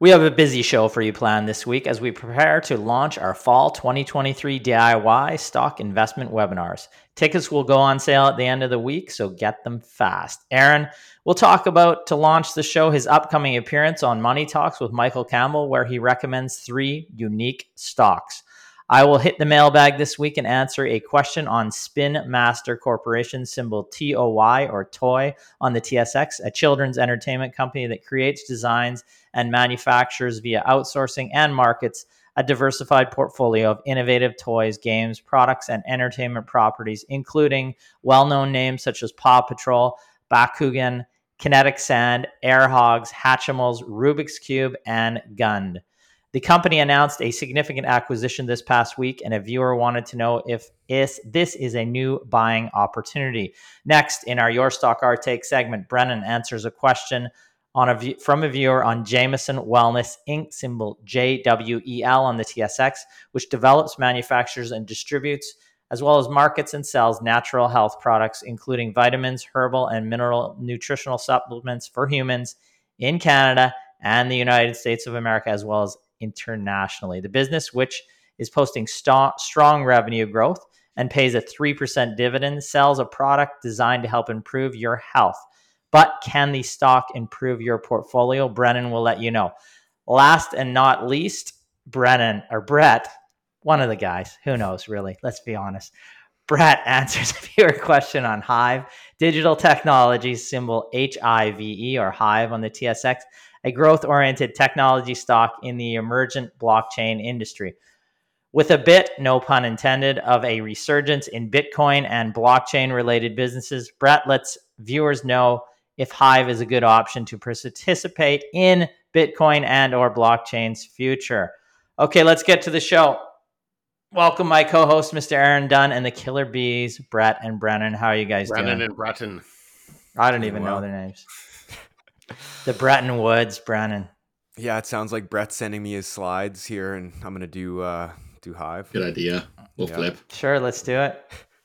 We have a busy show for you planned this week as we prepare to launch our fall 2023 DIY stock investment webinars. Tickets will go on sale at the end of the week, so get them fast. Aaron We'll talk about to launch the show his upcoming appearance on Money Talks with Michael Campbell, where he recommends three unique stocks. I will hit the mailbag this week and answer a question on Spin Master Corporation, symbol TOY or TOY on the TSX, a children's entertainment company that creates, designs, and manufactures via outsourcing and markets a diversified portfolio of innovative toys, games, products, and entertainment properties, including well known names such as Paw Patrol, Bakugan, Kinetic Sand, Air Hogs, Hatchimals, Rubik's Cube, and Gund. The company announced a significant acquisition this past week, and a viewer wanted to know if this is a new buying opportunity. Next, in our Your Stock Our Take segment, Brennan answers a question on a from a viewer on Jamieson Wellness Inc., symbol JWEL on the TSX, which develops, manufactures, and distributes as well as markets and sells natural health products, including vitamins, herbal, and mineral nutritional supplements for humans in Canada and the United States of America, as well as internationally. The business, which is posting st- strong revenue growth and pays a 3% dividend, sells a product designed to help improve your health. But can the stock improve your portfolio? Brennan will let you know. Last and not least, Brennan or Brett one of the guys. Who knows, really? Let's be honest. Brett answers a viewer question on Hive, digital technologies, symbol HIVE or Hive on the TSX, a growth oriented technology stock in the emergent blockchain industry. With a bit, no pun intended, of a resurgence in Bitcoin and blockchain related businesses, Brett lets viewers know if Hive is a good option to participate in Bitcoin and or blockchain's future. Okay, let's get to the show. Welcome, my co-host, Mr. Aaron Dunn, and the Killer Bees, Brett and Brennan. How are you guys Brennan doing? Brennan and Breton. I don't even well. know their names. the Bretton Woods, Brennan. Yeah, it sounds like Brett's sending me his slides here, and I'm gonna do uh do Hive. Good idea. We'll yeah. flip. Sure, let's do it.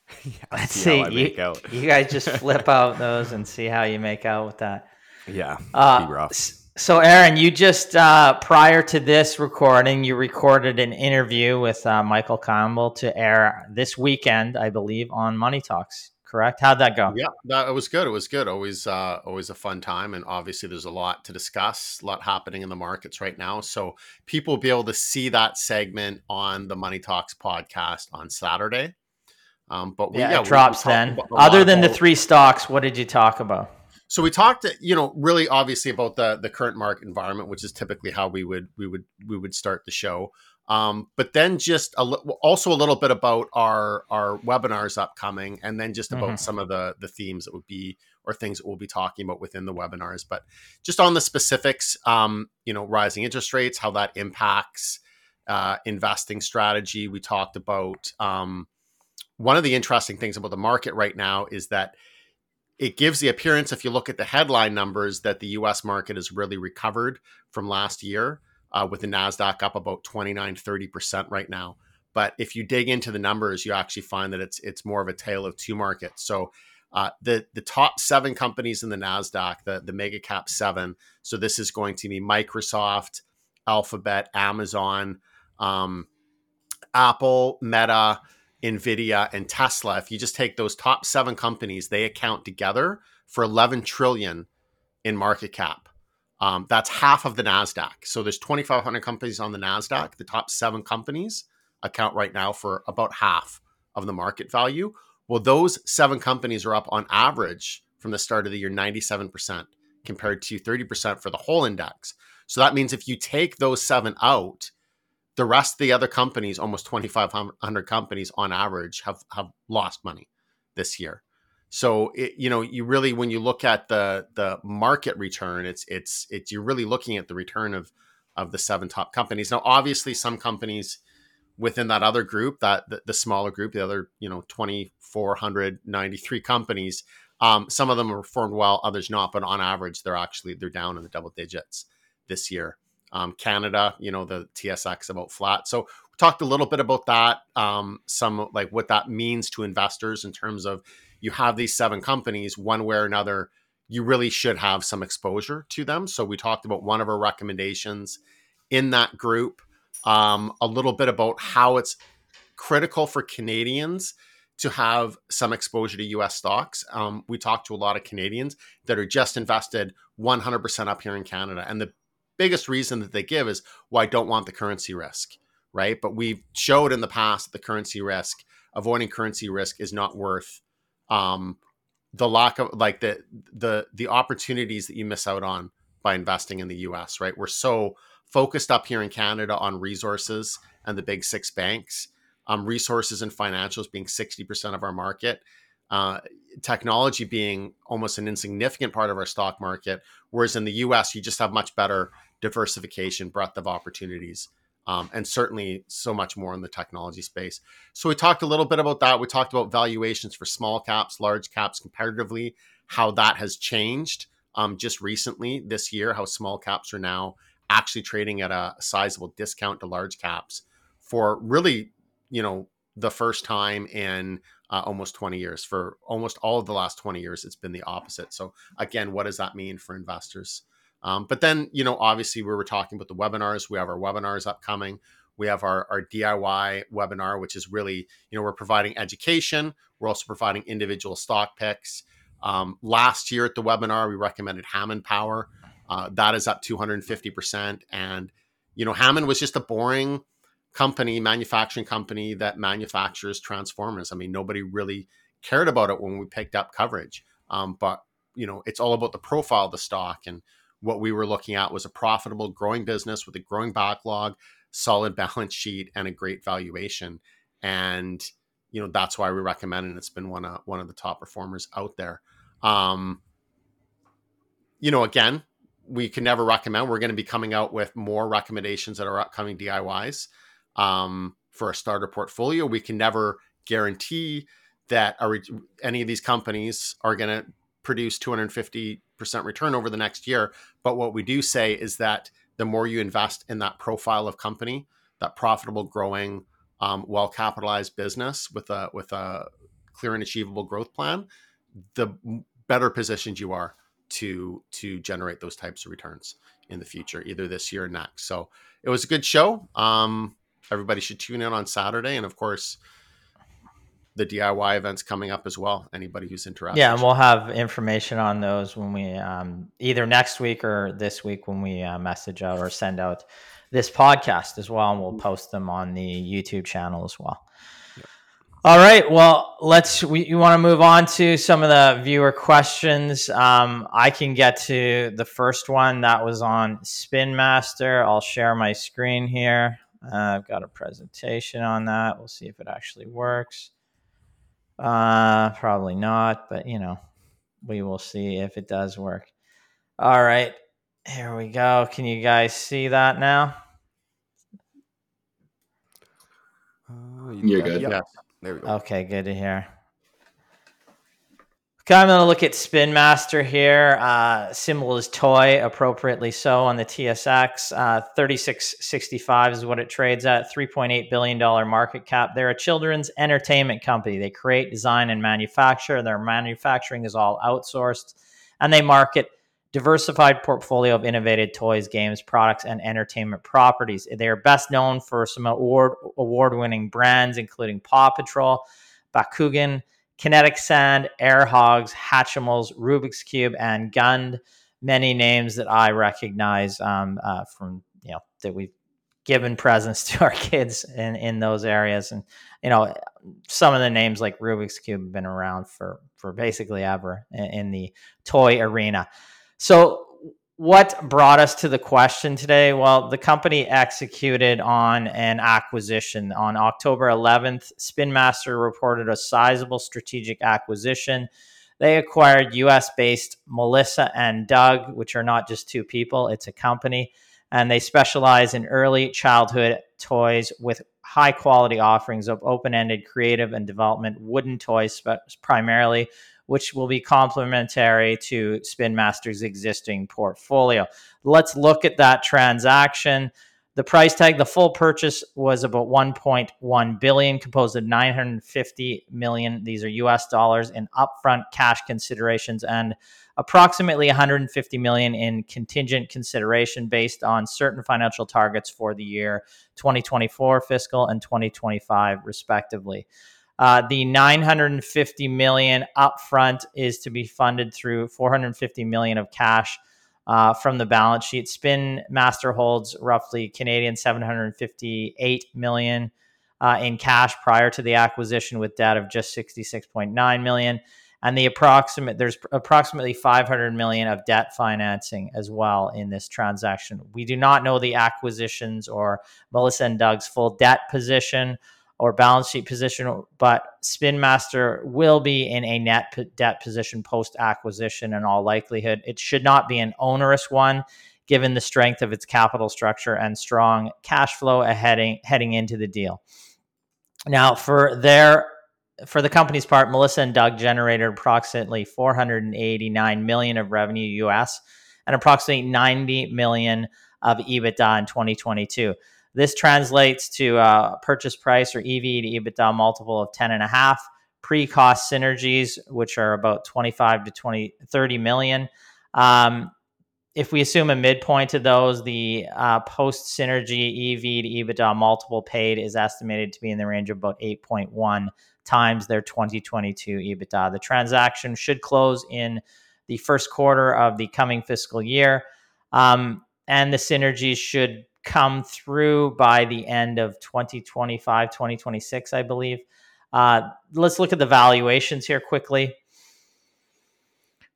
yeah, let's see. see. You, you, guys just flip out those and see how you make out with that. Yeah, uh, rough. So, Aaron, you just uh, prior to this recording, you recorded an interview with uh, Michael Campbell to air this weekend, I believe, on Money Talks. Correct? How'd that go? Yeah, that, it was good. It was good. Always, uh, always a fun time, and obviously, there's a lot to discuss, a lot happening in the markets right now. So, people will be able to see that segment on the Money Talks podcast on Saturday. Um, but we, yeah, yeah, it drops then. Other than the three stocks, what did you talk about? So we talked, you know, really obviously about the the current market environment, which is typically how we would we would we would start the show. Um, but then just a, also a little bit about our our webinars upcoming, and then just about mm-hmm. some of the the themes that would be or things that we'll be talking about within the webinars. But just on the specifics, um, you know, rising interest rates, how that impacts uh, investing strategy. We talked about um, one of the interesting things about the market right now is that it gives the appearance, if you look at the headline numbers, that the US market has really recovered from last year, uh, with the NASDAQ up about 29, 30% right now. But if you dig into the numbers, you actually find that it's it's more of a tale of two markets. So uh, the the top seven companies in the Nasdaq, the the mega cap seven. So this is going to be Microsoft, Alphabet, Amazon, um, Apple, Meta, Nvidia, and Tesla, if you just take those top seven companies, they account together for 11 trillion in market cap. Um, that's half of the Nasdaq. So there's 2,500 companies on the Nasdaq. The top seven companies account right now for about half of the market value. Well, those seven companies are up on average from the start of the year 97% compared to 30% for the whole index. So that means if you take those seven out, the rest of the other companies, almost 2,500 companies on average, have have lost money this year. So it, you know, you really when you look at the the market return, it's it's it's you're really looking at the return of of the seven top companies. Now, obviously, some companies within that other group, that the, the smaller group, the other you know 2,493 companies, um, some of them have performed well, others not, but on average, they're actually they're down in the double digits this year. Um, Canada, you know, the TSX about flat. So we talked a little bit about that, um, some like what that means to investors in terms of you have these seven companies, one way or another, you really should have some exposure to them. So we talked about one of our recommendations in that group, um, a little bit about how it's critical for Canadians to have some exposure to US stocks. Um, we talked to a lot of Canadians that are just invested 100% up here in Canada. And the biggest reason that they give is, well, I don't want the currency risk, right? But we've showed in the past that the currency risk, avoiding currency risk is not worth um, the lack of like the the the opportunities that you miss out on by investing in the US, right? We're so focused up here in Canada on resources and the big six banks, um, resources and financials being 60% of our market, uh, technology being almost an insignificant part of our stock market. Whereas in the US, you just have much better diversification, breadth of opportunities, um, and certainly so much more in the technology space. So we talked a little bit about that. We talked about valuations for small caps, large caps comparatively, how that has changed um, just recently this year, how small caps are now actually trading at a sizable discount to large caps for really, you know, the first time in uh, almost 20 years. For almost all of the last 20 years, it's been the opposite. So, again, what does that mean for investors? Um, but then, you know, obviously, we were talking about the webinars. We have our webinars upcoming. We have our, our DIY webinar, which is really, you know, we're providing education. We're also providing individual stock picks. Um, last year at the webinar, we recommended Hammond Power. Uh, that is up 250%. And, you know, Hammond was just a boring company, manufacturing company that manufactures transformers. I mean, nobody really cared about it when we picked up coverage. Um, but, you know, it's all about the profile of the stock and what we were looking at was a profitable growing business with a growing backlog solid balance sheet and a great valuation and you know that's why we recommend it it's been one of one of the top performers out there um you know again we can never recommend we're going to be coming out with more recommendations at our upcoming diys um, for a starter portfolio we can never guarantee that our, any of these companies are going to produce 250 percent return over the next year. But what we do say is that the more you invest in that profile of company, that profitable, growing, um, well capitalized business with a with a clear and achievable growth plan, the better positioned you are to to generate those types of returns in the future, either this year or next. So it was a good show. Um, everybody should tune in on Saturday, and of course, the DIY events coming up as well. Anybody who's interested. Yeah, and we'll have information on those when we um, either next week or this week when we uh, message out or send out this podcast as well, and we'll post them on the YouTube channel as well. All right. Well, let's. We you want to move on to some of the viewer questions. Um, I can get to the first one that was on Spin Master. I'll share my screen here. Uh, I've got a presentation on that. We'll see if it actually works. Uh, probably not, but you know, we will see if it does work. All right, here we go. Can you guys see that now? Uh, you are good. Yeah. There we go. Okay, good to hear. Okay, I'm going to look at Spin Master here. Uh, symbol is toy, appropriately so on the TSX. Uh, 3665 is what it trades at. $3.8 billion market cap. They're a children's entertainment company. They create, design, and manufacture. Their manufacturing is all outsourced, and they market diversified portfolio of innovative toys, games, products, and entertainment properties. They are best known for some award award-winning brands, including Paw Patrol, Bakugan, Kinetic Sand, Air Hogs, Hatchimals, Rubik's Cube, and Gund. many names that I recognize um, uh, from you know that we've given presents to our kids in in those areas, and you know some of the names like Rubik's Cube have been around for for basically ever in, in the toy arena. So what brought us to the question today? Well, the company executed on an acquisition. On October 11th, Spin Master reported a sizable strategic acquisition. They acquired US based Melissa and Doug, which are not just two people, it's a company. And they specialize in early childhood toys with high quality offerings of open ended creative and development wooden toys, but primarily which will be complementary to Spin Master's existing portfolio. Let's look at that transaction. The price tag, the full purchase was about 1.1 billion, composed of 950 million. These are US dollars in upfront cash considerations and approximately 150 million in contingent consideration based on certain financial targets for the year 2024 fiscal and 2025 respectively. Uh, the 950 million upfront is to be funded through 450 million of cash uh, from the balance sheet. Spin Master holds roughly Canadian 758 million uh, in cash prior to the acquisition, with debt of just 66.9 million. And the approximate there's approximately 500 million of debt financing as well in this transaction. We do not know the acquisitions or Melissa and Doug's full debt position or balance sheet position, but Spin Master will be in a net debt position post acquisition in all likelihood. It should not be an onerous one given the strength of its capital structure and strong cash flow heading heading into the deal. Now, for their for the company's part, Melissa and Doug generated approximately 489 million of revenue US and approximately 90 million of EBITDA in 2022. This translates to a purchase price or EV to EBITDA multiple of 10 and a half, pre-cost synergies, which are about 25 to 20, 30 million. Um, if we assume a midpoint to those, the uh, post synergy EV to EBITDA multiple paid is estimated to be in the range of about 8.1 times their 2022 EBITDA. The transaction should close in the first quarter of the coming fiscal year. Um, and the synergies should come through by the end of 2025, 2026, I believe. Uh, let's look at the valuations here quickly.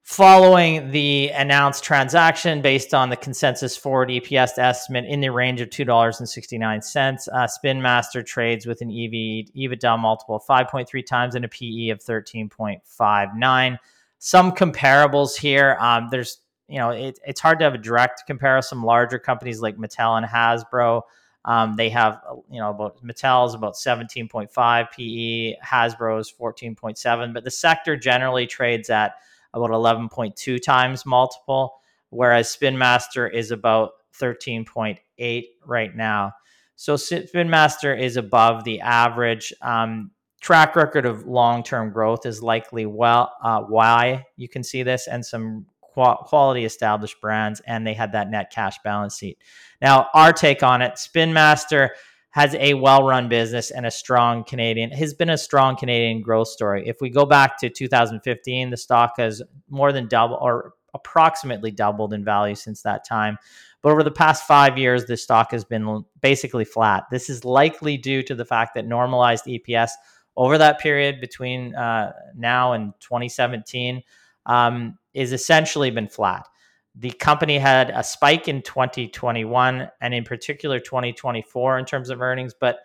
Following the announced transaction, based on the consensus forward EPS estimate in the range of $2.69, uh, Spin Master trades with an EV EBITDA multiple of 5.3 times and a PE of 13.59. Some comparables here. Um, there's you know, it, it's hard to have a direct comparison. Larger companies like Mattel and Hasbro, um, they have, you know, about Mattel's about 17.5 PE, Hasbro's 14.7, but the sector generally trades at about 11.2 times multiple, whereas Spin Master is about 13.8 right now. So Spin Master is above the average. Um, track record of long-term growth is likely well uh, why you can see this and some quality established brands, and they had that net cash balance sheet. Now, our take on it Spin Master has a well run business and a strong Canadian, has been a strong Canadian growth story. If we go back to 2015, the stock has more than double or approximately doubled in value since that time. But over the past five years, the stock has been basically flat. This is likely due to the fact that normalized EPS over that period between uh, now and 2017 um, is essentially been flat. The company had a spike in 2021 and in particular 2024 in terms of earnings, but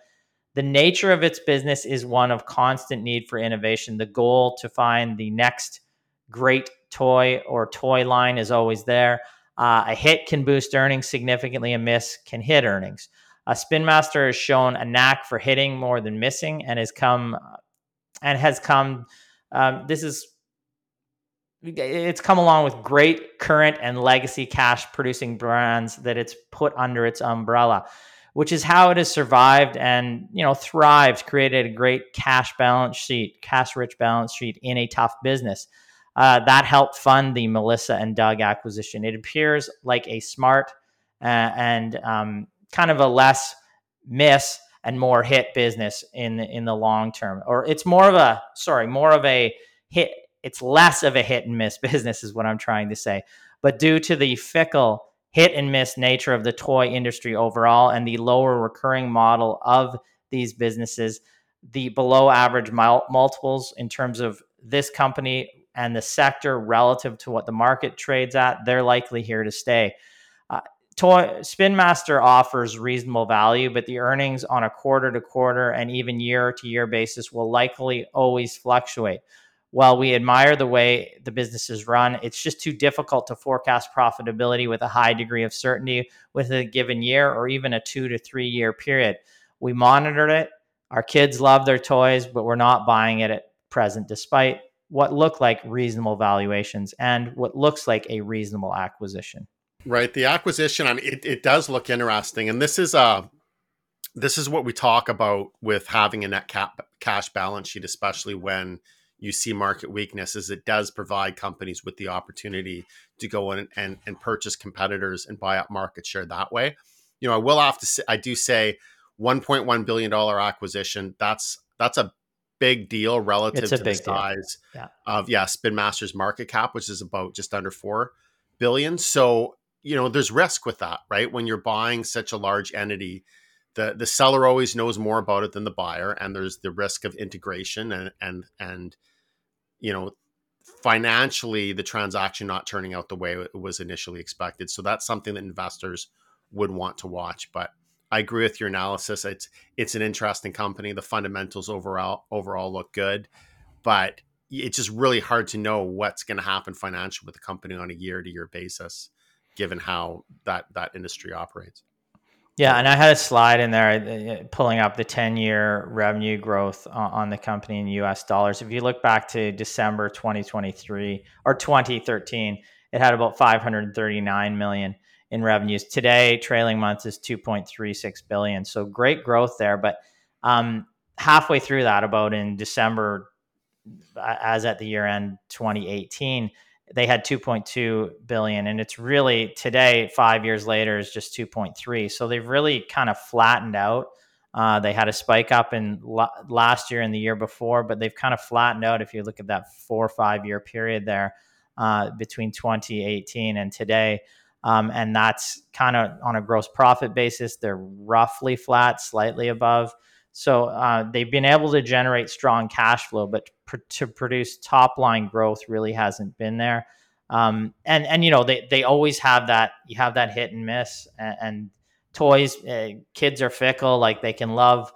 the nature of its business is one of constant need for innovation. The goal to find the next great toy or toy line is always there. Uh, a hit can boost earnings significantly, a miss can hit earnings. A Spin Master has shown a knack for hitting more than missing, and has come and has come. Um, this is it's come along with great current and legacy cash producing brands that it's put under its umbrella which is how it has survived and you know thrived created a great cash balance sheet cash rich balance sheet in a tough business. Uh, that helped fund the melissa and doug acquisition. It appears like a smart uh, and um, kind of a less miss and more hit business in in the long term or it's more of a sorry more of a hit it's less of a hit and miss business, is what I'm trying to say. But due to the fickle hit and miss nature of the toy industry overall and the lower recurring model of these businesses, the below average multiples in terms of this company and the sector relative to what the market trades at, they're likely here to stay. Uh, Toy Spin Master offers reasonable value, but the earnings on a quarter to quarter and even year to year basis will likely always fluctuate. While we admire the way the business is run, it's just too difficult to forecast profitability with a high degree of certainty with a given year or even a two to three year period. We monitored it. Our kids love their toys, but we're not buying it at present, despite what look like reasonable valuations and what looks like a reasonable acquisition. Right. The acquisition, I mean, it, it does look interesting. And this is uh this is what we talk about with having a net cap cash balance sheet, especially when you see market weakness, is it does provide companies with the opportunity to go in and, and purchase competitors and buy up market share that way. You know, I will have to say, I do say 1.1 billion dollar acquisition. That's that's a big deal relative to the size yeah. of yeah Spin Master's market cap, which is about just under four billion. So you know, there's risk with that, right? When you're buying such a large entity, the the seller always knows more about it than the buyer, and there's the risk of integration and and and you know financially the transaction not turning out the way it was initially expected. So that's something that investors would want to watch. But I agree with your analysis. It's it's an interesting company. The fundamentals overall overall look good, but it's just really hard to know what's going to happen financially with the company on a year to year basis, given how that that industry operates. Yeah, and I had a slide in there uh, uh, pulling up the 10 year revenue growth on the company in US dollars. If you look back to December 2023 or 2013, it had about 539 million in revenues. Today, trailing month is 2.36 billion. So great growth there. But um, halfway through that, about in December, as at the year end 2018, they had 2.2 billion and it's really today 5 years later is just 2.3 so they've really kind of flattened out. Uh, they had a spike up in last year and the year before but they've kind of flattened out if you look at that 4 or 5 year period there uh, between 2018 and today. Um, and that's kind of on a gross profit basis. They're roughly flat slightly above so uh, they've been able to generate strong cash flow, but pr- to produce top line growth really hasn't been there. Um, and and you know they they always have that you have that hit and miss and, and toys. Uh, kids are fickle; like they can love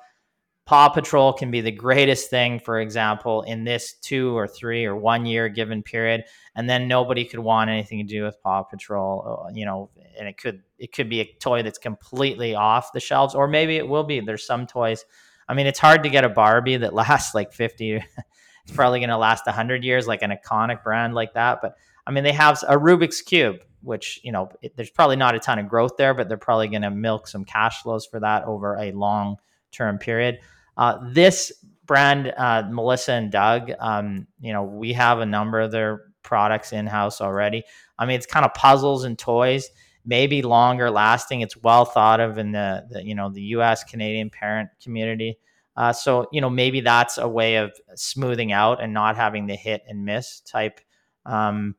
Paw Patrol can be the greatest thing, for example, in this two or three or one year given period, and then nobody could want anything to do with Paw Patrol, uh, you know, and it could it could be a toy that's completely off the shelves, or maybe it will be. There's some toys I mean, it's hard to get a Barbie that lasts like 50. it's probably going to last 100 years, like an iconic brand like that. But I mean, they have a Rubik's Cube, which, you know, it, there's probably not a ton of growth there, but they're probably going to milk some cash flows for that over a long term period. Uh, this brand, uh, Melissa and Doug, um, you know, we have a number of their products in house already. I mean, it's kind of puzzles and toys maybe longer lasting. It's well thought of in the, the you know the U.S. Canadian parent community. Uh, so you know maybe that's a way of smoothing out and not having the hit and miss type um,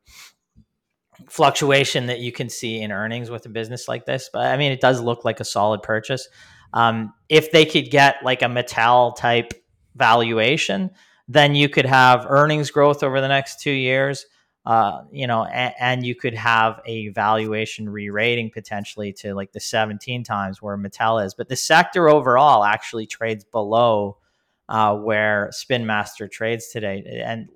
fluctuation that you can see in earnings with a business like this. But I mean, it does look like a solid purchase. Um, if they could get like a Mattel type valuation, then you could have earnings growth over the next two years uh, you know, and, and, you could have a valuation re-rating potentially to like the 17 times where Mattel is. But the sector overall actually trades below uh, where Spin Master trades today, and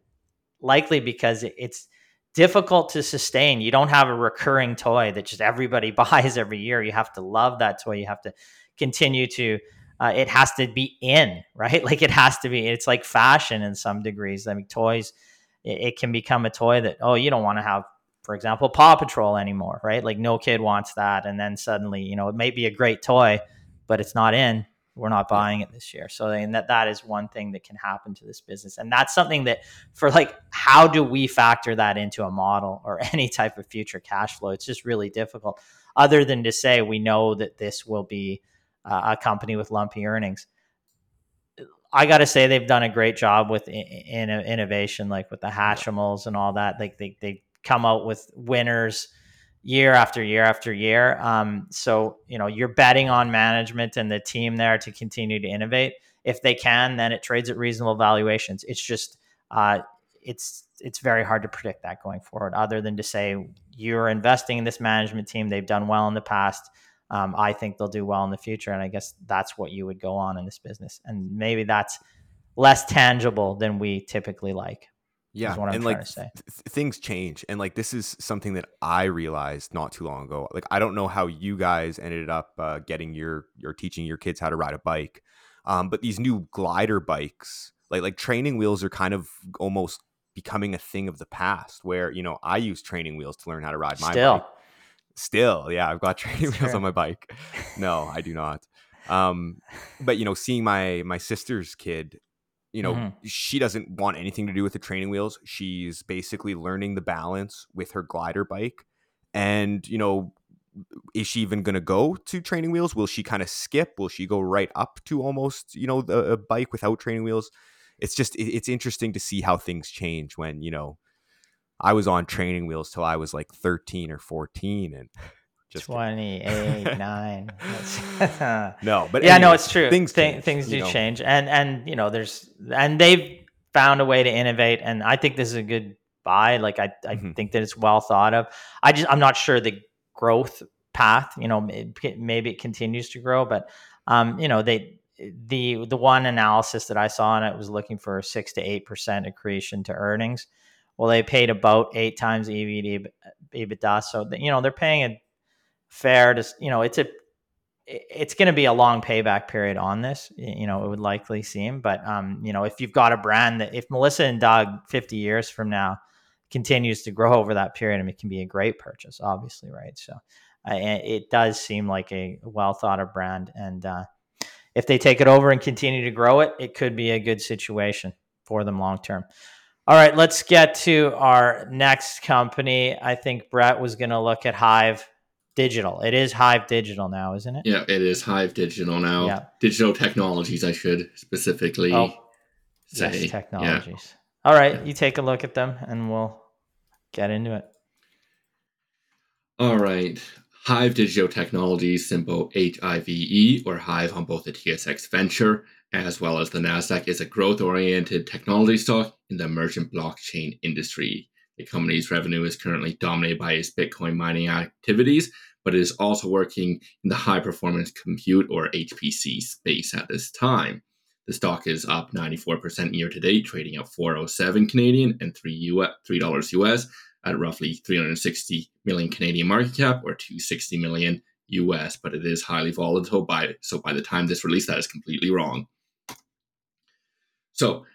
likely because it's difficult to sustain. You don't have a recurring toy that just everybody buys every year. You have to love that toy. You have to continue to. Uh, it has to be in, right? Like it has to be. It's like fashion in some degrees. I mean, toys it, it can become a toy that oh you don't want to have for example paw patrol anymore right? Like no kid wants that and then suddenly you know it may be a great toy but it's not in. We're not buying it this year. So and that that is one thing that can happen to this business. And that's something that for like how do we factor that into a model or any type of future cash flow? It's just really difficult other than to say we know that this will be uh, a company with lumpy earnings I got to say they've done a great job with in, in, innovation, like with the Hatchimals and all that. Like they they come out with winners year after year after year. Um, so you know you're betting on management and the team there to continue to innovate. If they can, then it trades at reasonable valuations. It's just uh, it's it's very hard to predict that going forward. Other than to say you're investing in this management team, they've done well in the past. Um, I think they'll do well in the future, and I guess that's what you would go on in this business. And maybe that's less tangible than we typically like. Yeah, and like th- things change, and like this is something that I realized not too long ago. Like I don't know how you guys ended up uh, getting your your teaching your kids how to ride a bike, um, but these new glider bikes, like like training wheels, are kind of almost becoming a thing of the past. Where you know I use training wheels to learn how to ride my Still, bike. Still, yeah, I've got training That's wheels on my bike. No, I do not. Um, but you know, seeing my my sister's kid, you know, Mhm. she doesn't want anything to do with the training wheels. She's basically learning the balance with her glider bike, and you know, is she even going to go to training wheels? Will she kind of skip? Will she go right up to almost you know the a bike without training wheels? It's just it- it's interesting to see how things change when you know. I was on training wheels till I was like 13 or 14 and just 28, 9. No, but yeah, no, it's true. Things Thi- change, things do know. change, and and you know, there's and they've found a way to innovate, and I think this is a good buy. Like I, I Mhm. think that it's well thought of. I just I'm not sure the growth path. You know, may- maybe it continues to grow, but um, you know, they the the one analysis that I saw on it was looking for six to eight percent accretion to earnings. Well, they paid about eight times EV EBITDA, so you know they're paying a fair to you know it's a it's going to be a long payback period on this you know it would likely seem. But um you know if you've got a brand that if melissa and doug 50 years from now continues to grow over that period I mean, it can be a great purchase obviously right? So uh, it does seem like a well thought of brand. And uh, if they take it over and continue to grow it it could be a good situation for them long term all right let's get to our next company i think brett was going to look at hive digital it is hive digital now isn't it Yeah, it is Hive Digital now. Yeah. Digital Technologies, I should specifically Oh, say. yes, technologies. All right, you take a look at them and we'll get into it. All right. Hive Digital Technologies, symbol HIVE E, or Hive on both the TSX Venture as well as the NASDAQ, is a growth oriented technology stock in the emergent blockchain industry. The company's revenue is currently dominated by its Bitcoin mining activities, but it is also working in the high performance compute or HPC space at this time. The stock is up 94% year to date, trading at 407 Canadian and 3 US, $3 US at roughly 360 million Canadian market cap or 260 million US, but it is highly volatile by so by the time this release that is completely wrong. So,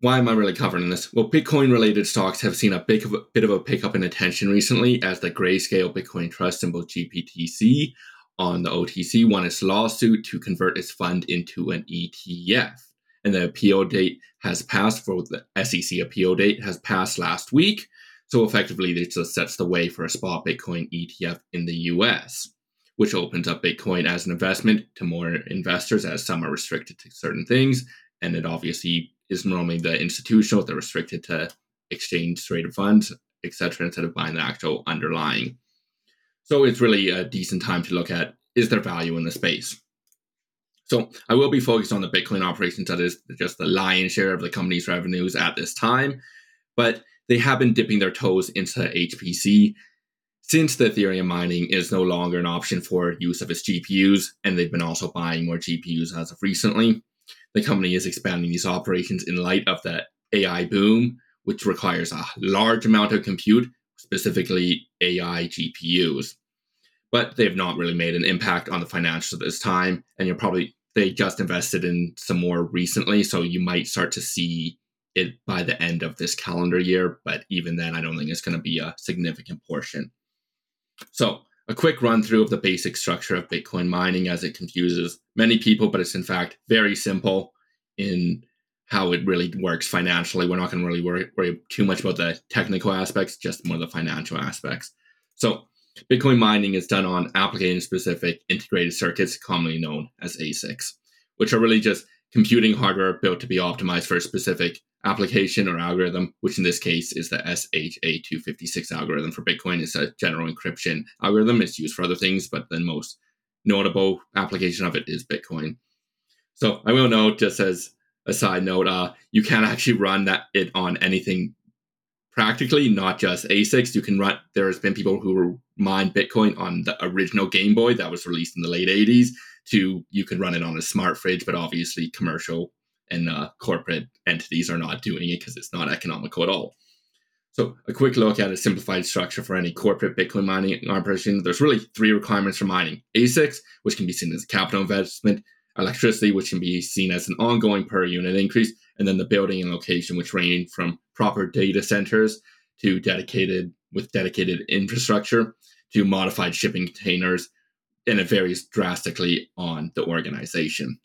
why am I really covering this? Well, Bitcoin related stocks have seen a big of a, bit of a pickup in attention recently as the Grayscale Bitcoin Trust symbol GBTC on the OTC won its lawsuit to convert its fund into an ETF. And the appeal date has passed for the SEC appeal date has passed last week. So effectively, this just sets the way for a spot Bitcoin ETF in the US, which opens up Bitcoin as an investment to more investors as some are restricted to certain things. And it obviously is normally the institutional, that are restricted to exchange traded funds, etc., instead of buying the actual underlying. So it's really a decent time to look at is there value in the space? So I will be focused on the Bitcoin operations, that is just the lion's share of the company's revenues at this time. But they have been dipping their toes into HPC since the Ethereum mining is no longer an option for use of its GPUs, and they've been also buying more GPUs as of recently. The company is expanding these operations in light of the AI boom, which requires a large amount of compute, specifically AI GPUs. But they've not really made an impact on the financials at this time, and you're probably they just invested in some more recently, so you might start to see it by the end of this calendar year. But even then, I don't think it's going to be a significant portion. So, a quick run through of the basic structure of Bitcoin mining as it confuses many people, but it's in fact very simple in how it really works financially. We're not going to really worry, worry too much about the technical aspects, just more of the financial aspects. So, Bitcoin mining is done on application specific integrated circuits, commonly known as ASICs, which are really just computing hardware built to be optimized for a specific application or algorithm, which in this case is the SHA-256 algorithm for Bitcoin. It's a general encryption algorithm. It's used for other things, but the most notable application of it is Bitcoin. So I will note, just as a side note, uh, you can't actually run that it on anything practically, not just ASICs. You can run. There's been people who mine Bitcoin on the original Game Boy that was released in the late '80s. To you can run it on a smart fridge, but obviously commercial and uh, corporate entities are not doing it because it's not economical at all. So, a quick look at a simplified structure for any corporate Bitcoin mining operation. There's really three requirements for mining ASICs, which can be seen as a capital investment, electricity, which can be seen as an ongoing per unit increase, and then the building and location, which range from proper data centers to dedicated with dedicated infrastructure to modified shipping containers, and it varies drastically on the organization.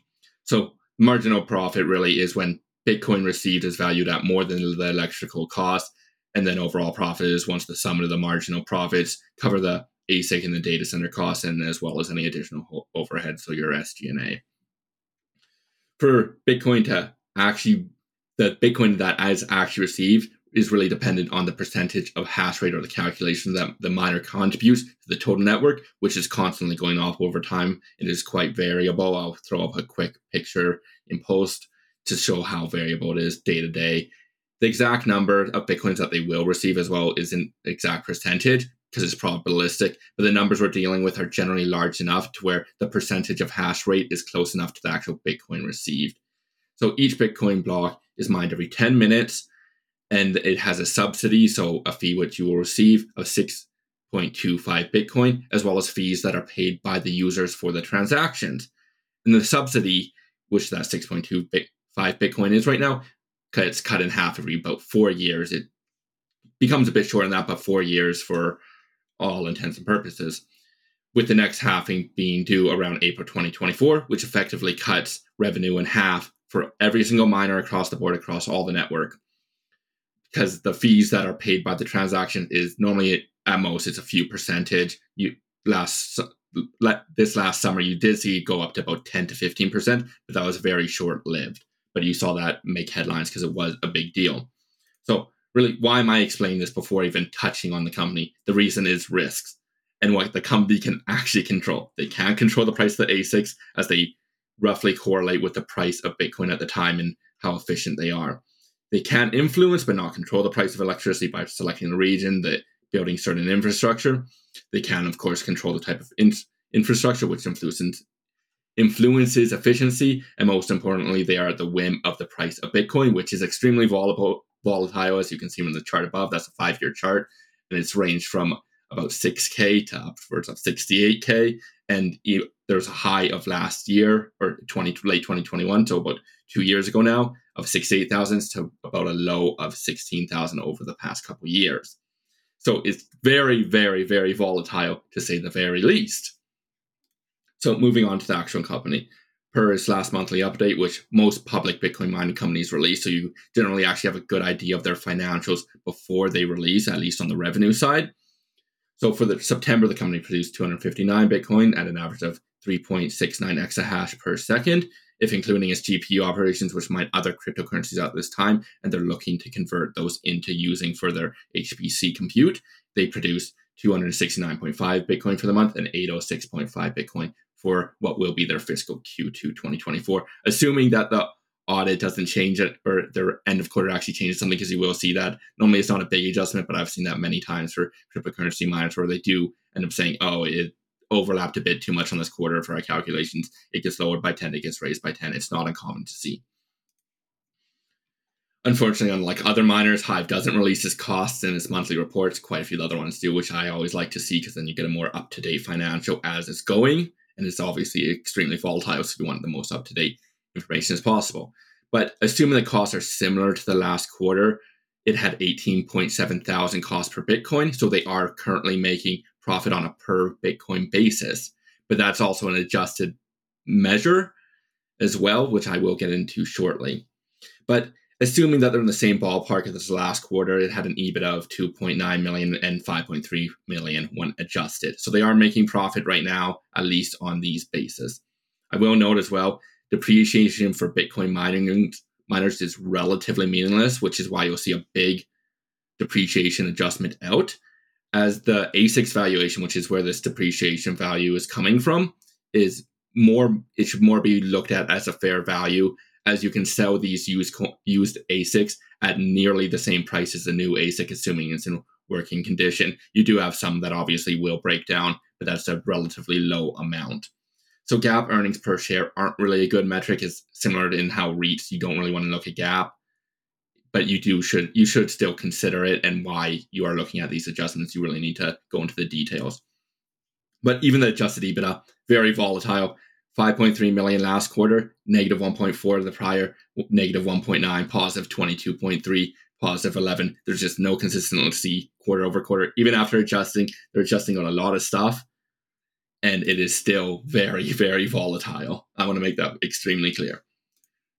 So marginal profit really is when Bitcoin received is valued at more than the electrical cost, and then overall profit is once the sum of the marginal profits cover the ASIC and the data center costs, and as well as any additional overhead, so your SG&A. For Bitcoin to actually the Bitcoin that is actually received is really dependent on the percentage of hash rate or the calculation that the miner contributes to the total network, which is constantly going off over time. It is quite variable. I'll throw up a quick picture in post to show how variable it is day to day. The exact number of bitcoins that they will receive as well isn't exact percentage because it's probabilistic, but the numbers we're dealing with are generally large enough to where the percentage of hash rate is close enough to the actual bitcoin received. So each Bitcoin block is mined every 10 minutes and it has a subsidy, so a fee which you will receive of 6.25 Bitcoin, as well as fees that are paid by the users for the transactions. And the subsidy, which that 6.25 Bitcoin is right now, it's cut in half every about four years. It becomes a bit shorter than that, but four years for all intents and purposes. With the next halving being due around April 2024, which effectively cuts revenue in half for every single miner across the board across all the network because the fees that are paid by the transaction is normally at most it's a few percentage. You last let this last summer you did see it go up to about 10 to 15 percent but that was very short lived but you saw that make headlines because it was a big deal. So really why am i explaining this before even touching on the company? The reason is risks and what the company can actually control. They can't control the price of the asics as they roughly correlate with the price of Bitcoin at the time and how efficient they are. They can influence but not control the price of electricity by selecting a region, the building certain infrastructure. They can, of course, control the type of in- infrastructure, which influences influences efficiency, and most importantly, they are at the whim of the price of Bitcoin, which is extremely volatile. Volatile, as you can see in the chart above. That's a five-year chart, and it's ranged from about 6k to upwards of 68k, and there's a high of last year or 20 late 2021 so about two years ago now of 68,000 to about a low of 16,000 over the past couple years. So it's very very very volatile to say the very least. So moving on to the actual company. Per its last monthly update which most public bitcoin mining companies release so you generally actually have a good idea of their financials before they release at least on the revenue side so for the September, the company produced 259 Bitcoin at an average of 3.69 exahash per second, if including its GPU operations, which mine other cryptocurrencies at this time, and they're looking to convert those into using for their HPC compute. They produced 269.5 Bitcoin for the month and 806.5 Bitcoin for what will be their fiscal Q2 2024, assuming that the audit doesn't change it or their end of quarter actually changes something because you will see that. Normally it's not a big adjustment but i've seen that many times for cryptocurrency miners where they do end up saying oh it overlapped a bit too much on this quarter for our calculations. It gets lowered by 10 it gets raised by 10 it's not uncommon to see. Unfortunately unlike other miners hive doesn't release its costs in its monthly reports. Quite a few other ones do which i always like to see because then you get a more up-to-date financial as it's going and it's obviously extremely volatile so we want the most up-to-date information as possible. But assuming the costs are similar to the last quarter, it had 18.7 thousand costs per Bitcoin. So they are currently making profit on a per Bitcoin basis. But that's also an adjusted measure as well, which I will get into shortly. But assuming that they're in the same ballpark as this last quarter, it had an EBIT of 2.9 million and 5.3 million when adjusted. So they are making profit right now, at least on these bases. I will note as well depreciation for Bitcoin mining miners is relatively meaningless, which is why you'll see a big depreciation adjustment out. As the ASICs valuation, which is where this depreciation value is coming from, is more it should more be looked at as a fair value as you can sell these used used ASICs at nearly the same price as the new ASIC, assuming it's in working condition. You do have some that obviously will break down, but that's a relatively low amount. So GAAP earnings per share aren't really a good metric. It's similar in how REITs you don't really want to look at GAAP, but you do should you should still consider it and why you are looking at these adjustments. You really need to go into the details. But even the adjusted EBITDA, very volatile. 5.3 million last quarter, negative 1.4 the prior, negative 1.9, positive 22.3, positive 11. There's just no consistency quarter over quarter. Even after adjusting, they're adjusting on a lot of stuff, and it is still very, very volatile. I want to make that extremely clear.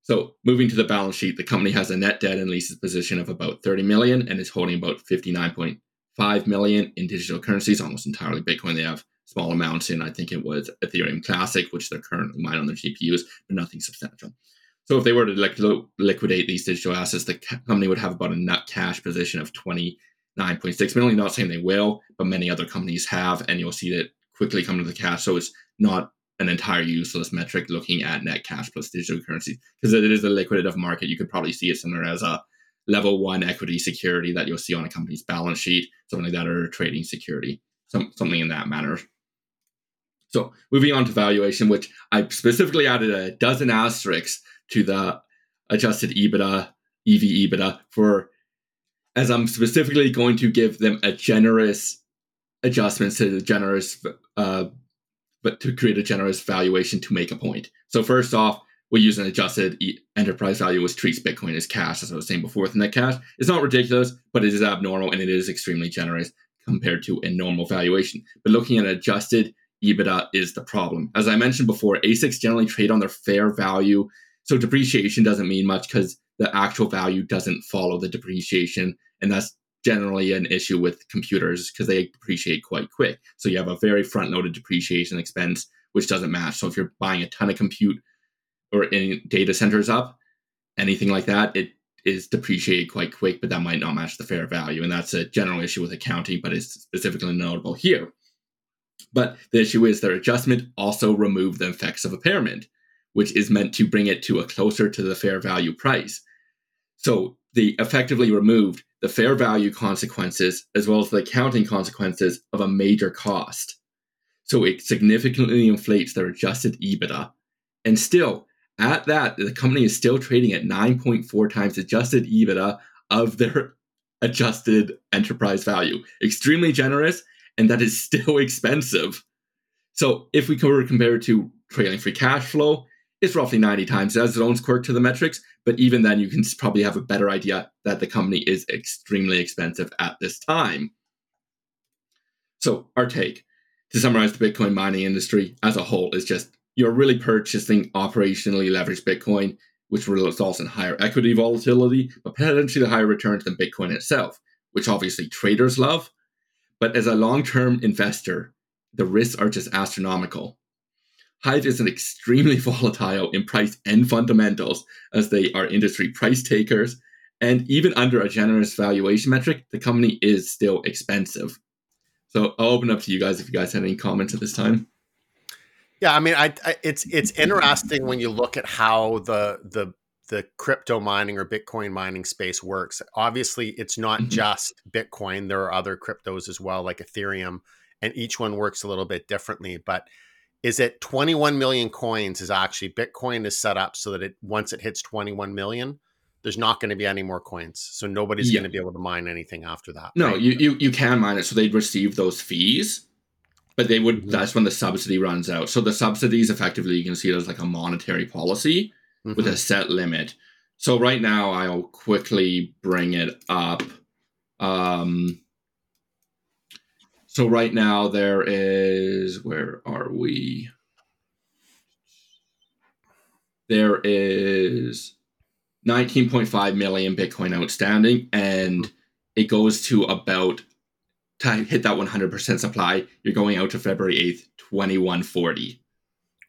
So, moving to the balance sheet, the company has a net debt and leases position of about 30 million and is holding about 59.5 million in digital currencies, almost entirely Bitcoin. They have small amounts in, I think it was Ethereum Classic, which they're currently mining on their GPUs, but nothing substantial. So if they were to liquidate these digital assets, the company would have about a net cash position of 29.6 million. Not saying they will, but many other companies have, and you'll see that quickly come to the cash. So it's not an entire useless metric looking at net cash plus digital currency because it is a liquidative market. You could probably see it somewhere as a level one equity security that you'll see on a company's balance sheet, something like that, or a trading security, some, something in that manner. So moving on to valuation, which I specifically added a dozen asterisks to the adjusted EBITDA, EV EBITDA for as I'm specifically going to give them a generous adjustment to the generous, uh, but to create a generous valuation to make a point. So first off, we use an adjusted enterprise value, which treats Bitcoin as cash, as I was saying before with net cash. It's not ridiculous, but it is abnormal and it is extremely generous compared to a normal valuation. But looking at adjusted EBITDA is the problem. As I mentioned before, ASICs generally trade on their fair value. So depreciation doesn't mean much because the actual value doesn't follow the depreciation. And that's generally an issue with computers because they depreciate quite quick. So you have a very front loaded depreciation expense, which doesn't match. So if you're buying a ton of compute or any data centers up, anything like that, it is depreciated quite quick, but that might not match the fair value. And that's a general issue with accounting, but it's specifically notable here. But the issue is their adjustment also removed the effects of impairment, which is meant to bring it to a closer to the fair value price. So they effectively removed the fair value consequences as well as the accounting consequences of a major cost. So it significantly inflates their adjusted EBITDA. And still, at that, the company is still trading at 9.4 times adjusted EBITDA of their adjusted enterprise value. Extremely generous and that is still expensive. So if we were to compare it to trailing free cash flow, it's roughly 90 times. It has its own quirk to the metrics, but even then, you can probably have a better idea that the company is extremely expensive at this time. So, our take to summarize the Bitcoin mining industry as a whole is just you're really purchasing operationally leveraged Bitcoin, which results in higher equity volatility, but potentially higher returns than Bitcoin itself, which obviously traders love, but as a long term investor, the risks are just astronomical. Hive is an extremely volatile in price and fundamentals as they are industry price takers. And even under a generous valuation metric, the company is still expensive. So I'll open up to you guys if you guys have any comments at this time. Yeah, I mean, I, I, it's it's interesting when you look at how the the the crypto mining or Bitcoin mining space works. Obviously, it's not mm-hmm. just Bitcoin. There are other cryptos as well, like Ethereum, and each one works a little bit differently. But is that 21 million coins is actually Bitcoin is set up so that it once it hits 21 million, there's not going to be any more coins. So nobody's yeah. going to be able to mine anything after that. No, right? you, you you can mine it. So they'd receive those fees, but they would mm-hmm. that's when the subsidy runs out. So the subsidies effectively you can see it as like a monetary policy mm-hmm. with a set limit. So right now I'll quickly bring it up. Um, so right now there is where are we? There is 19.5 million Bitcoin outstanding, and it goes to about to hit that 100% supply. You're going out to February 8th, 2140.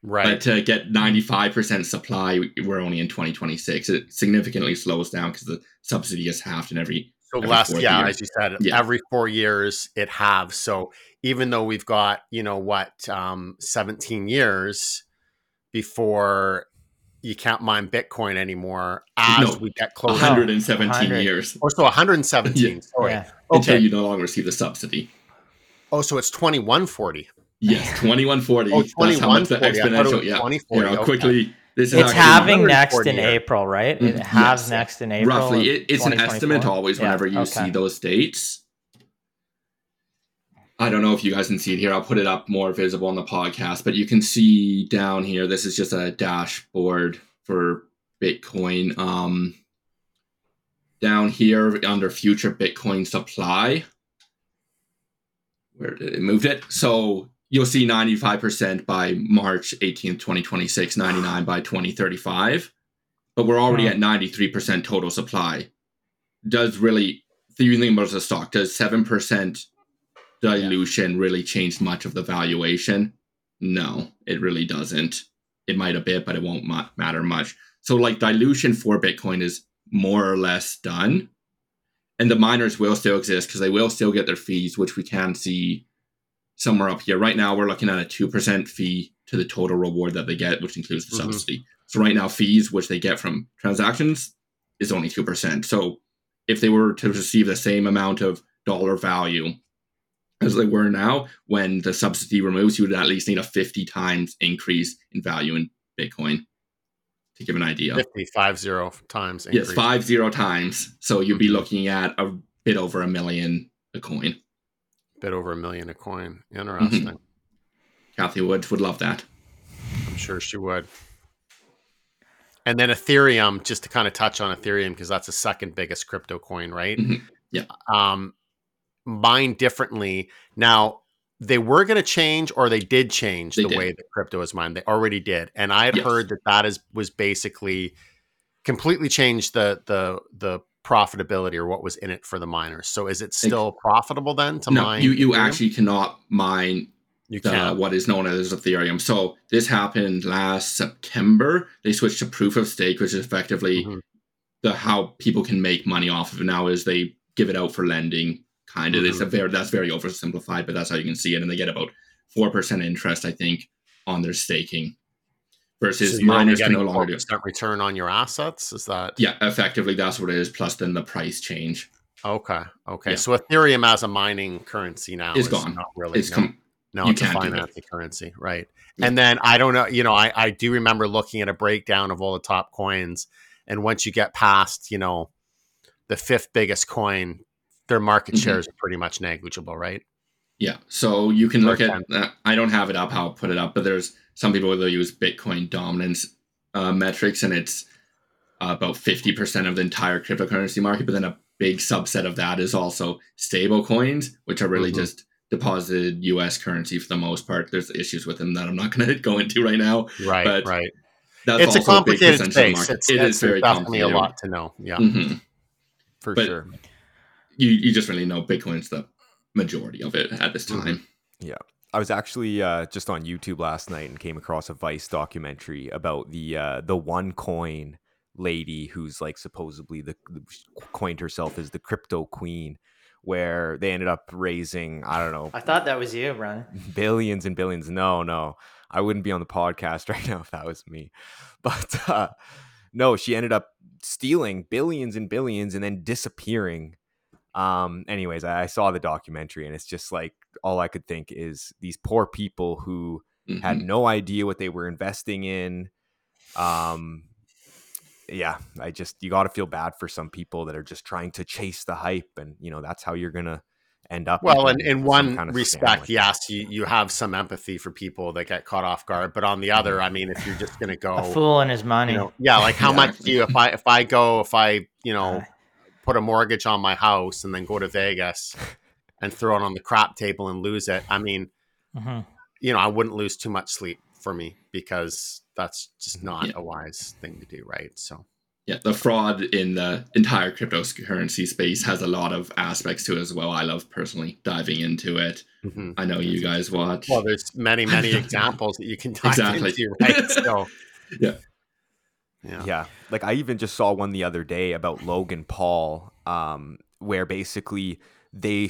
Right. But to get 95% supply, we're only in 2026. It significantly slows down because the subsidy is halved in every. So every last, yeah, year. as you said, Yeah. every four years it halves. So even though we've got, you know, what, um, 17 years before you can't mine Bitcoin anymore as No. we get closer. 117 100. years Or so 117. Yeah. Sorry. Yeah. until Okay. you no longer receive the subsidy. Oh, so it's 2140. Yes, 2140. Oh, That's how much the 2140. I exponential. was Yeah. 2040. Here, I'll Okay. quickly. This is It's halving next in. April, right? It Mhm. halves Yes. next in April. roughly. It, it's an estimate always Yeah, whenever you okay. see those dates. I don't know if you guys can see it here. I'll put it up more visible on the podcast, but you can see down here. This is just a dashboard for Bitcoin. Um, down here under future Bitcoin supply, where did it moved it? So you'll see 95% by March 18th, 2026, 99 by 2035. But we're already Hmm. at 93% total supply. Does really, the think about the stock, does 7% dilution really change much of the valuation? No, it really doesn't. It might a bit, but it won't ma- matter much. So, like, dilution for Bitcoin is more or less done. And the miners will still exist because they will still get their fees, which we can see somewhere up here. Right now, we're looking at a 2% fee to the total reward that they get, which includes the Mhm. subsidy. So, right now, fees, which they get from transactions, is only 2%. So, if they were to receive the same amount of dollar value as they were now, when the subsidy removes, you would at least need a 50 times increase in value in Bitcoin to give an idea. 50, five zero times. Yes, five zero times. So you'd be Mhm. looking at a bit over a million a coin. Bit over a million a coin. Mm-hmm. Interesting. Cathie Wood would love that. I'm sure she would. And then Ethereum, just to kind of touch on Ethereum, because that's the second biggest crypto coin, right? Mhm. Yeah. Um, mined differently. Now, they were going to change, or they did change They the did. way that crypto is mined. They already did, and I had Yes. heard that that is was basically completely changed the the the profitability or what was in it for the miners. So, is it still profitable then to no, mine? you, you Ethereum? actually cannot mine you the, can what is known as Ethereum. So this happened last September. They switched to proof of stake, which is effectively Mhm. the how people can make money off of it now is they give it out for lending. Kind of, it's Mm-hmm. a very that's very oversimplified, but that's how you can see it, and they get about four percent interest, I think, on their staking. Versus So miners can no longer do. 4% return on your assets. Is that Yeah, effectively that's what it is. Plus, then the price change Okay. Okay. Yeah. So Ethereum as a mining currency now is is gone. Not really. It's no, come. no you it's a can't do it. financing currency, right? Yeah. And then I don't know. You know, I I do remember looking at a breakdown of all the top coins, and once you get past, you know, the fifth biggest coin, their market Mhm. shares are pretty much negligible, right? Yeah, so you can look at. Uh, I don't have it up. How I'll put it up, but there's some people will use Bitcoin dominance uh, metrics, and it's uh, about fifty percent of the entire cryptocurrency market. But then a big subset of that is also stable coins, which are really Mhm. just deposited U.S. currency for the most part. There's issues with them that I'm not going to go into right now. Right. But right. That's It's a also big complicated of space. It's, It is very definitely a lot to know. Yeah, Mhm. for But- sure. You you just really know Bitcoin's the majority of it at this Mhm. time. I was actually uh, just on YouTube last night and came across a Vice documentary about the uh, the OneCoin lady who's like supposedly the coined herself as the crypto queen, where they ended up raising I don't know I thought that was you, Brian. billions and billions. No, no, I wouldn't be on the podcast right now if that was me. But uh, no, she ended up stealing billions and billions and then disappearing. Um, anyways, I, I saw the documentary and it's just like all I could think is these poor people who had Mhm. no idea what they were investing in. Um, yeah, I just you got to feel bad for some people that are just trying to chase the hype, and you know that's how you're gonna end up. Well, in, in in one kind of respect, like yes, you, you have some empathy for people that get caught off guard. But on the other, I mean, if you're just going to go, A fool and his money. you know, yeah, like how much do you if I if I go if I you know put a mortgage on my house and then go to Vegas and throw it on the crap table and lose it? I mean, mhm. you know, I wouldn't lose too much sleep for me because that's just not Yeah. a wise thing to do, right? So yeah, the fraud in the entire cryptocurrency space has a lot of aspects to it as well. I love personally diving into it. Mm-hmm. I know you guys watch. Well, there's many, many examples that you can dive exactly. into, right? So, yeah. yeah. Yeah. Like I even just saw one the other day about Logan Paul, um, where basically they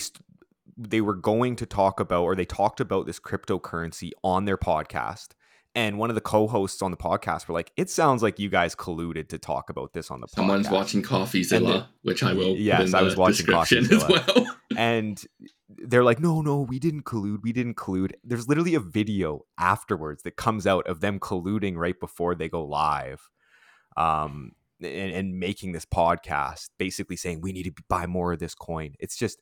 they were going to talk about or they talked about this cryptocurrency on their podcast and one of the co-hosts on the podcast were like, "It sounds like you guys colluded to talk about this on the podcast. Someone's podcast." watching CoffeeZilla, which I will. Yes, I was watching CoffeeZilla as well. and they're like, "No, no, we didn't collude. We didn't collude." There's literally a video afterwards that comes out of them colluding right before they go live, um, and, and making this podcast, basically saying we need to buy more of this coin. It's just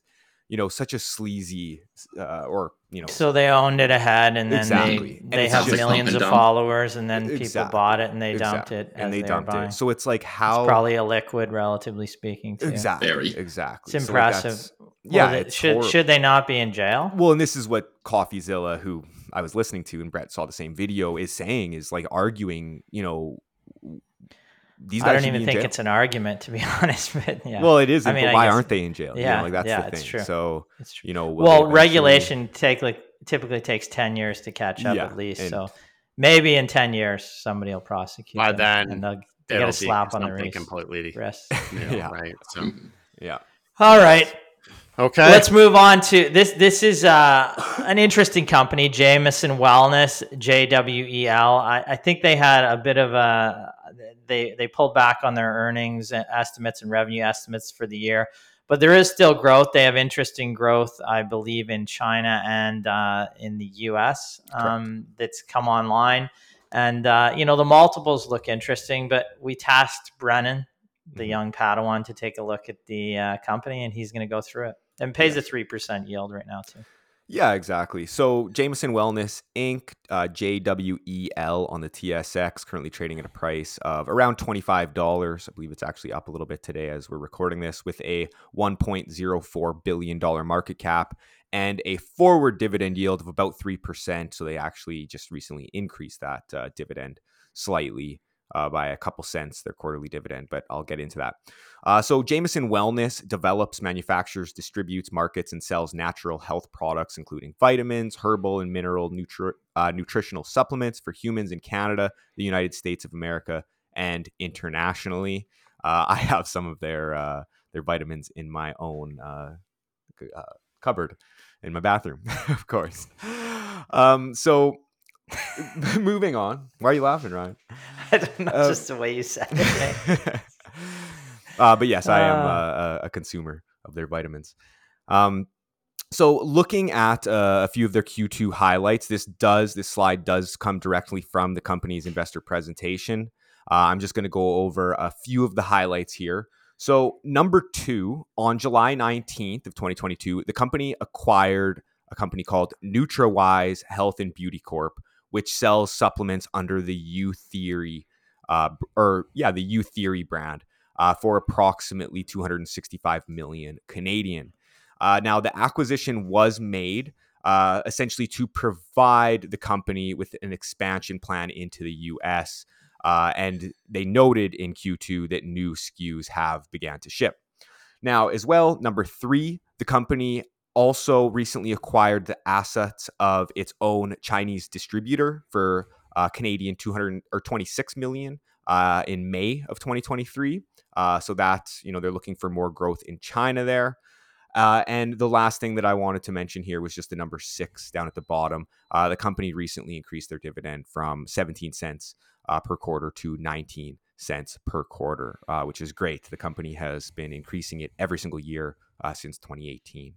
you know such a sleazy uh, or you know so they owned it ahead and then exactly. they they have millions of followers and then exactly. people bought it and they dumped exactly. it and they, they dumped it so it's like how it's probably a liquid relatively speaking too. exactly Very. exactly it's impressive so like yeah well, should should they not be in jail well and this is what coffeezilla who i was listening to and brett saw the same video is saying is like arguing you know these I don't even think jail. it's an argument to be honest. But yeah. Well, it is. I mean, but why guess, aren't they in jail? Yeah, you know, like that's yeah, the thing. True. So it's true. you know, well, regulation take like typically takes ten years to catch up yeah, at least. So maybe in ten years somebody will prosecute. By then, and they'll, they get a slap on the wrist. Completely, wrist. You know, yeah. Right. So yeah. All right. Okay. Let's move on to this. This is uh, an interesting company, Jamieson Wellness, J W E L. I, I think they had a bit of a they they pulled back on their earnings estimates and revenue estimates for the year, but there is still growth. They have interesting growth, I believe, in China and uh, in the U.S. Um, that's come online, and uh, you know the multiples look interesting. But we tasked Brennan, the mm-hmm. young Padawan, to take a look at the uh, company, and he's going to go through it. And pays a three percent yield right now too. Yeah, exactly. So Jamieson Wellness Inc., uh, JWEL on the TSX, currently trading at a price of around $25. I believe it's actually up a little bit today as we're recording this, with a $1.04 billion market cap and a forward dividend yield of about 3%. So they actually just recently increased that uh, dividend slightly uh, by a couple cents, their quarterly dividend, but I'll get into that. Uh, so, Jamieson Wellness develops, manufactures, distributes, markets, and sells natural health products, including vitamins, herbal, and mineral nutri- uh, nutritional supplements for humans in Canada, the United States of America, and internationally. Uh, I have some of their uh, their vitamins in my own uh, cupboard in my bathroom, of course. Um, so, moving on. Why are you laughing, Ryan? I don't know, uh, just the way you said it. uh, but yes, I am uh, a, a, consumer of their vitamins. Um, so looking at uh, a few of their Q2 highlights, this does this slide does come directly from the company's investor presentation. Uh, I'm just going to go over a few of the highlights here. So number two, on July 19th of 2022, the company acquired a company called NutraWise Health and Beauty Corp, which sells supplements under the Youtheory, uh, or yeah, the Youtheory brand uh, for approximately 265 million Canadian. Uh, now, the acquisition was made uh, essentially to provide the company with an expansion plan into the U.S. Uh, and they noted in Q2 that new SKUs have began to ship. Now, as well, number three, the company also recently acquired the assets of its own Chinese distributor for uh, Canadian 200 or 26 million uh, in May of 2023. Uh, so that you know they're looking for more growth in China there. Uh, and the last thing that I wanted to mention here was just the number six down at the bottom. Uh, the company recently increased their dividend from 17 cents uh, per quarter to 19 cents per quarter, which is great. The company has been increasing it every single year since 2018.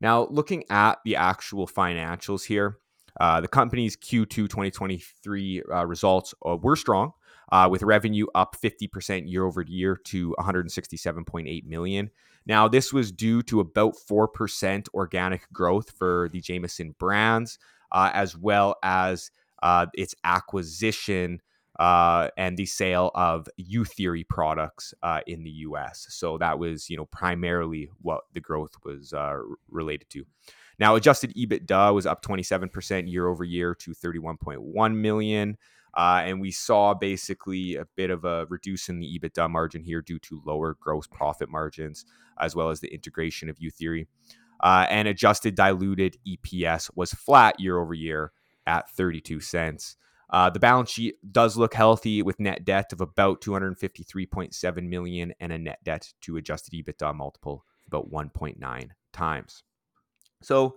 Now, looking at the actual financials here, uh, the company's Q2 2023 uh, results uh, were strong, uh, with revenue up 50% year over year to 167.8 million. Now, this was due to about 4% organic growth for the Jamieson brands, uh, as well as uh, its acquisition uh, and the sale of Youtheory products uh, in the U.S. So that was, you know, primarily what the growth was uh, related to. Now, adjusted EBITDA was up 27% year over year to 31.1 million. Uh, and we saw basically a bit of a reduce in the EBITDA margin here due to lower gross profit margins, as well as the integration of Youtheory. Uh, and adjusted diluted EPS was flat year over year at 32 cents. Uh, the balance sheet does look healthy with net debt of about 253.7 million and a net debt to adjusted EBITDA multiple about 1.9 times. So,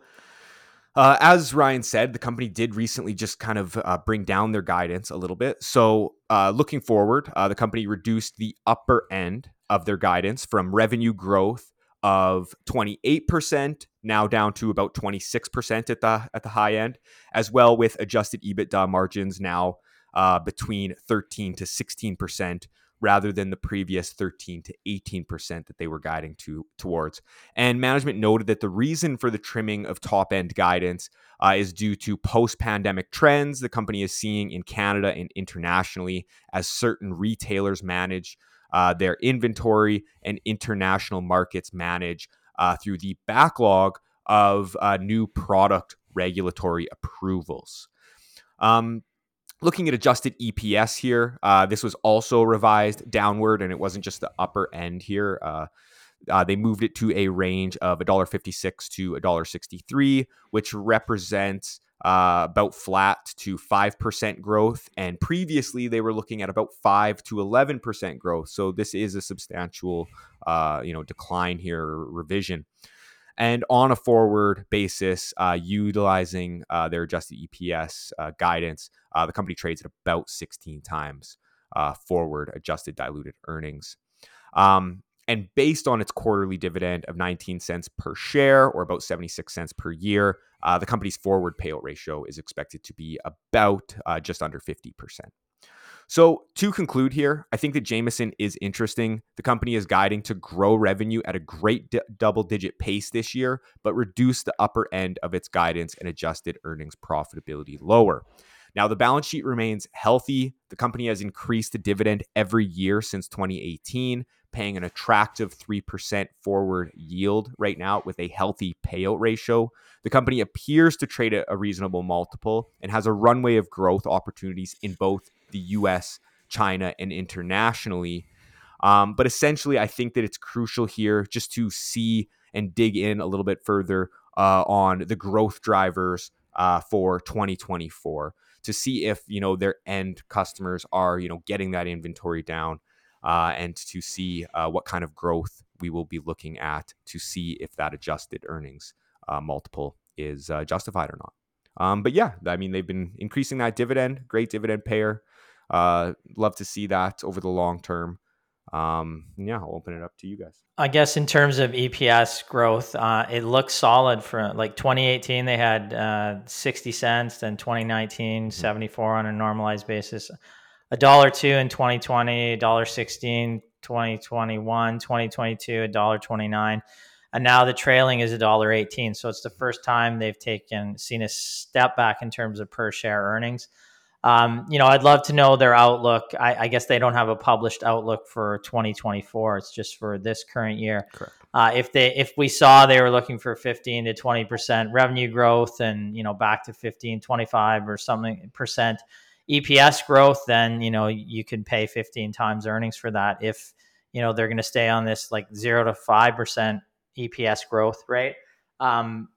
uh, as Ryan said, the company did recently just kind of uh, bring down their guidance a little bit. So, uh, looking forward, uh, the company reduced the upper end of their guidance from revenue growth of 28% now down to about 26% at the at the high end as well with adjusted EBITDA margins now uh, between 13 to 16% rather than the previous 13 to 18% that they were guiding to towards. And management noted that the reason for the trimming of top end guidance uh, is due to post pandemic trends the company is seeing in Canada and internationally as certain retailers manage uh, their inventory and international markets manage uh, through the backlog of uh, new product regulatory approvals. Um, looking at adjusted EPS here, uh, this was also revised downward, and it wasn't just the upper end here. Uh, uh, they moved it to a range of $1.56 to $1.63, which represents uh, about flat to 5% growth. And previously, they were looking at about 5 to 11% growth. So this is a substantial, uh, you know, decline here, revision. And on a forward basis, uh, utilizing uh, their adjusted EPS uh, guidance, uh, the company trades at about 16 times forward adjusted diluted earnings. Um, and based on its quarterly dividend of 19 cents per share, or about 76 cents per year, uh, the company's forward payout ratio is expected to be about just under 50%. So to conclude here, I think that Jamieson is interesting. The company is guiding to grow revenue at a great d- double digit pace this year, but reduce the upper end of its guidance and adjusted earnings profitability lower. Now, the balance sheet remains healthy. The company has increased the dividend every year since 2018, paying an attractive 3% forward yield right now with a healthy payout ratio. The company appears to trade at a reasonable multiple and has a runway of growth opportunities in both the US, China, and internationally. Um, but essentially, I think that it's crucial here just to see and dig in a little bit further uh, on the growth drivers uh, for 2024 to see if you know their end customers are you know getting that inventory down uh, and to see uh, what kind of growth we will be looking at to see if that adjusted earnings uh, multiple is uh, justified or not. Um, but yeah, I mean they've been increasing that dividend, great dividend payer. Uh, love to see that over the long term. Um, yeah, I'll open it up to you guys. I guess in terms of EPS growth, uh, it looks solid for like 2018. They had uh, 60 cents, then 2019 mm-hmm. 74 on a normalized basis. A dollar two in 2020, a dollar 16, 2021, 2022, a dollar 29, and now the trailing is a dollar 18. So it's the first time they've taken seen a step back in terms of per share earnings. Um, you know, I'd love to know their outlook. I, I, guess they don't have a published outlook for 2024. It's just for this current year. Correct. Uh, if they if we saw they were looking for 15 to 20 percent revenue growth and you know back to 15, 25 or something percent EPS growth, then you know you could pay 15 times earnings for that. If you know they're going to stay on this like zero to five percent EPS growth rate. Um,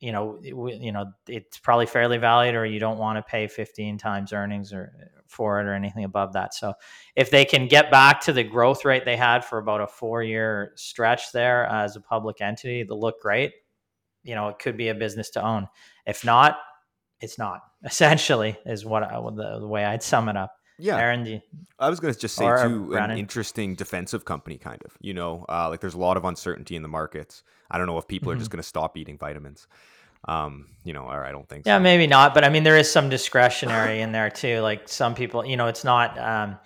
you know, it, you know, it's probably fairly valued, or you don't want to pay 15 times earnings or for it or anything above that. So, if they can get back to the growth rate they had for about a four-year stretch there as a public entity, they look great. You know, it could be a business to own. If not, it's not. Essentially, is what I, the, the way I'd sum it up. Yeah, Aaron, you, I was going to just say too, an interesting defensive company, kind of. You know, uh, like there's a lot of uncertainty in the markets. I don't know if people mm-hmm. are just mm-hmm. going to stop eating vitamins. Um, you know, or I don't think. Yeah, so. maybe not, but I mean, there is some discretionary in there too. Like some people, you know, it's not um,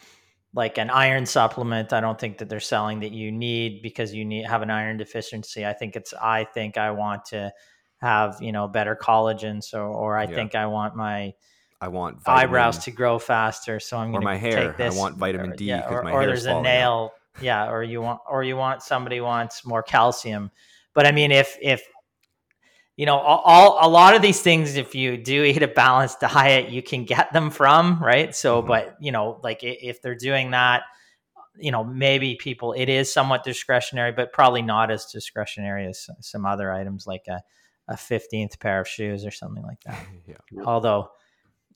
like an iron supplement. I don't think that they're selling that you need because you need have an iron deficiency. I think it's. I think I want to have you know better collagen, so or I yeah. think I want my. I want vitamin, eyebrows to grow faster, so I'm going to my hair. Take this, I want vitamin D yeah, or, my or there's a nail. Out. Yeah, or you want, or you want somebody wants more calcium. But I mean, if if you know, all, all, a lot of these things, if you do eat a balanced diet, you can get them from right. So, mm-hmm. but you know, like if they're doing that, you know, maybe people it is somewhat discretionary, but probably not as discretionary as some other items like a a fifteenth pair of shoes or something like that. yeah. Although,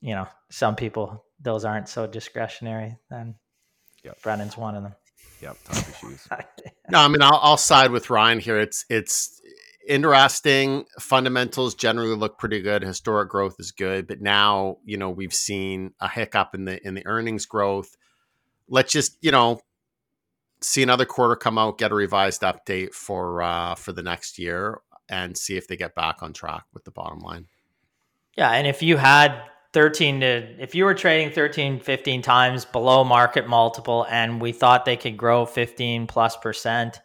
you know, some people those aren't so discretionary. Then yep. Brennan's one of them. Yep, shoes. no, I mean I'll, I'll side with Ryan here. It's it's interesting. Fundamentals generally look pretty good. Historic growth is good, but now you know we've seen a hiccup in the in the earnings growth. Let's just you know see another quarter come out, get a revised update for uh, for the next year, and see if they get back on track with the bottom line. Yeah, and if you had 13 to if you were trading 13 15 times below market multiple and we thought they could grow 15 plus percent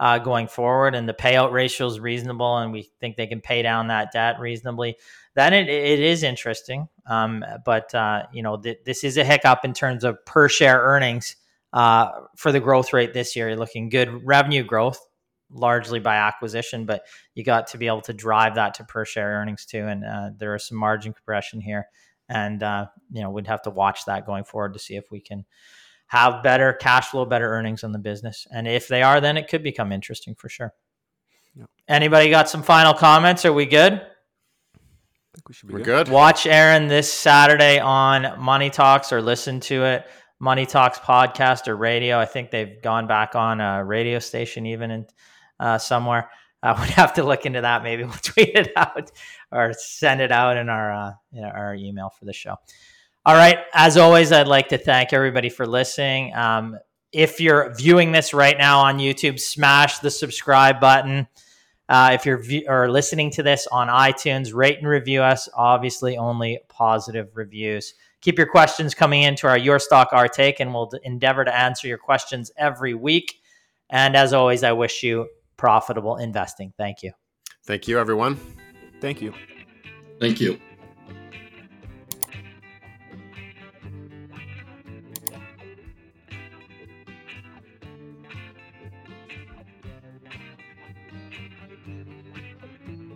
uh, going forward, and the payout ratio is reasonable, and we think they can pay down that debt reasonably, then it, it is interesting. Um, but uh, you know, th- this is a hiccup in terms of per share earnings uh, for the growth rate this year. You're looking good revenue growth, largely by acquisition, but you got to be able to drive that to per share earnings too. And uh, there is some margin compression here, and uh, you know, we'd have to watch that going forward to see if we can have better cash flow, better earnings on the business. And if they are, then it could become interesting for sure. Yep. Anybody got some final comments? Are we good? I think we should be We're good. good. Watch Aaron this Saturday on Money Talks or listen to it. Money Talks podcast or radio. I think they've gone back on a radio station even in uh, somewhere. I would have to look into that. Maybe we'll tweet it out or send it out in our uh, in our email for the show. All right. As always, I'd like to thank everybody for listening. Um, if you're viewing this right now on YouTube, smash the subscribe button. Uh, if you're view- or listening to this on iTunes, rate and review us. Obviously, only positive reviews. Keep your questions coming into our Your Stock Our Take, and we'll endeavor to answer your questions every week. And as always, I wish you profitable investing. Thank you. Thank you, everyone. Thank you. Thank you.